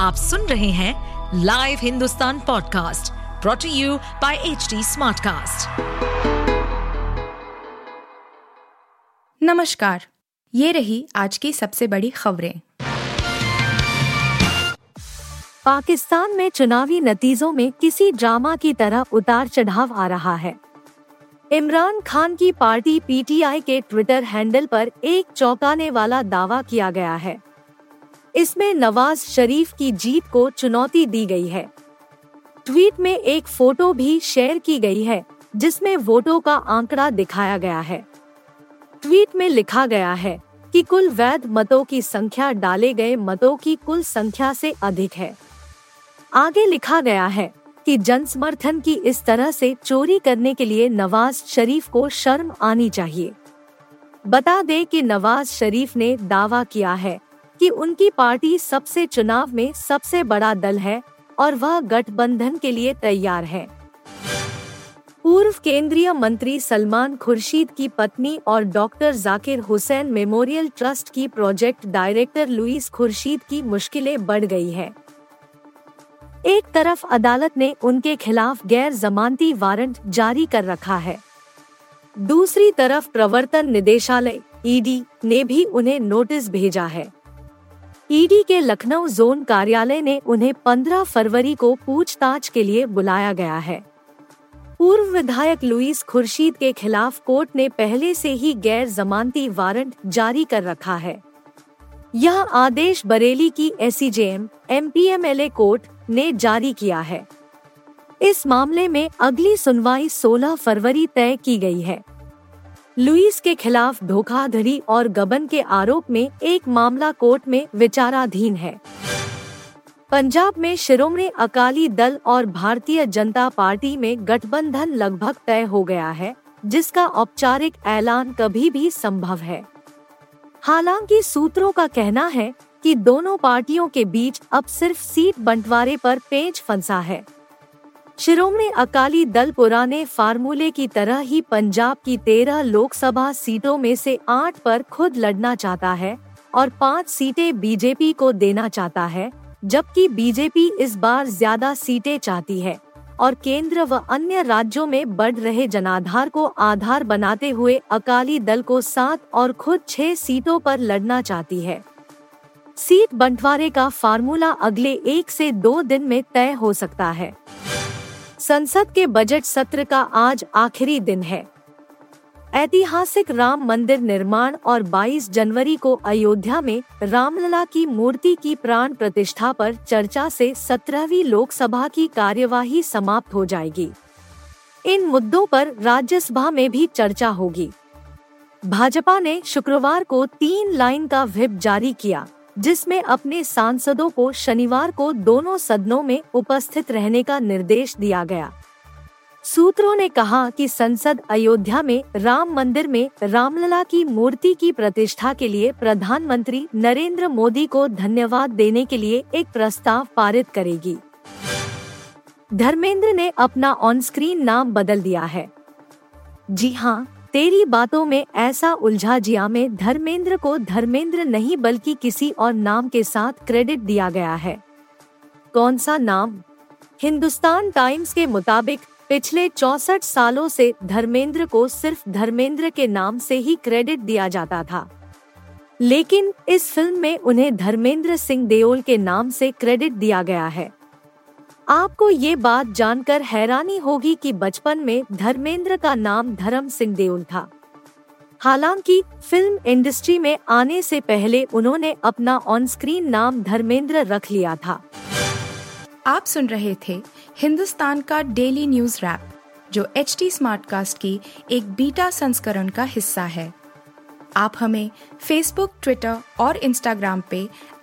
आप सुन रहे हैं live Hindustan podcast brought to you by H Smartcast. नमस्कार, ये रही आज की सबसे बड़ी खबरें। पाकिस्तान में चुनावी नतीजों में किसी ड्रामा की तरह उतार चढ़ाव आ रहा है। इमरान खान की पार्टी पीटीआई के ट्विटर हैंडल पर एक चौंकाने वाला दावा किया गया है। इसमें नवाज़ शरीफ की जीत को चुनौती दी गई है। ट्वीट में एक फ़ोटो भी शेयर की गई है, जिसमें वोटों का आंकड़ा दिखाया गया है। ट्वीट में लिखा गया है कि कुल वैध मतों की संख्या डाले गए मतों की कुल संख्या से अधिक है। आगे लिखा गया है कि जन समर्थन की इस तरह से चोरी करने के लिए नवाज़ शरीफ को शर्म आनी चाहिए। बता दें कि नवाज़ शरीफ ने दावा किया है कि उनकी पार्टी सबसे चुनाव में सबसे बड़ा दल है और वह गठबंधन के लिए तैयार है। पूर्व केंद्रीय मंत्री सलमान खुर्शीद की पत्नी और doctor Zakir Hussain memorial trust की प्रोजेक्ट डायरेक्टर लुईस खुर्शीद की मुश्किलें बढ़ गई है। एक तरफ़ अदालत ने उनके खिलाफ गैर जमानती वारंट जारी कर रखा है। दूसरी तरफ़ प्रवर्तन निदेशालय, ईडी, ने भी उन्हें नोटिस भेजा है। ईडी के लखनऊ जोन कार्यालय ने उन्हें 15 फरवरी को पूछताछ के लिए बुलाया गया है। पूर्व विधायक लुईस खुर्शीद के खिलाफ कोर्ट ने पहले से ही गैर जमानती वारंट जारी कर रखा है। यह आदेश बरेली की एस एमपीएमएलए कोर्ट ने जारी किया है। इस मामले में अगली सुनवाई 16 फरवरी तय की गई है। लुइस के खिलाफ धोखाधड़ी और गबन के आरोप में एक मामला कोर्ट में विचाराधीन है। पंजाब में शिरोमणि अकाली दल और भारतीय जनता पार्टी में गठबंधन लगभग तय हो गया है, जिसका औपचारिक ऐलान कभी भी संभव है। हालाँकि सूत्रों का कहना है कि दोनों पार्टियों के बीच अब सिर्फ़ सीट बंटवारे पर पेंच फंसा है। शिरोमणि अकाली दल पुराने फार्मूले की तरह ही पंजाब की तेरह लोकसभा सीटों में से आठ पर खुद लड़ना चाहता है और पाँच सीटें बीजेपी को देना चाहता है, जबकि बीजेपी इस बार ज़्यादा सीटें चाहती है और केंद्र व अन्य राज्यों में बढ़ रहे जनाधार को आधार बनाते हुए अकाली दल को सात और खुद छह सीटों पर लड़ना चाहती है। सीट बंटवारे का फार्मूला अगले एक से दो दिन में तय हो सकता है। संसद के बजट सत्र का आज आखिरी दिन है। ऐतिहासिक राम मंदिर निर्माण और 22 जनवरी को अयोध्या में रामलला की मूर्ति की प्राण प्रतिष्ठा पर चर्चा से सत्रहवीं लोकसभा की कार्यवाही समाप्त हो जाएगी। इन मुद्दों पर राज्यसभा में भी चर्चा होगी। भाजपा ने शुक्रवार को तीन लाइन का व्हिप जारी किया। जिसमें अपने सांसदों को शनिवार को दोनों सदनों में उपस्थित रहने का निर्देश दिया गया। सूत्रों ने कहा कि संसद अयोध्या में राम मंदिर में रामलला की मूर्ति की प्रतिष्ठा के लिए प्रधानमंत्री नरेंद्र मोदी को धन्यवाद देने के लिए एक प्रस्ताव पारित करेगी। धर्मेंद्र ने अपना ऑन स्क्रीन नाम बदल दिया है। जी हाँ तेरी बातों में ऐसा उलझा जिया में धर्मेंद्र को धर्मेंद्र नहीं बल्कि किसी और नाम के साथ क्रेडिट दिया गया है। कौन सा नाम? हिंदुस्तान टाइम्स के मुताबिक, पिछले चौसठ सालों से धर्मेंद्र को सिर्फ़ धर्मेंद्र के नाम से ही क्रेडिट दिया जाता था। लेकिन इस फ़िल्म में उन्हें धर्मेंद्र सिंह देओल के नाम से क्रेडिट दिया गया है। आपको ये बात जानकर हैरानी होगी कि बचपन में धर्मेंद्र का नाम धर्म सिंह देओल था। हालाँकि फ़िल्म इंडस्ट्री में आने से पहले उन्होंने अपना ऑन स्क्रीन नाम धर्मेंद्र रख लिया था। आप सुन रहे थे हिंदुस्तान का डेली न्यूज़ रैप, जो एच टी स्मार्ट कास्ट की एक बीटा संस्करण का हिस्सा है। आप हमें फेसबुक ट्विटर और इंस्टाग्राम पे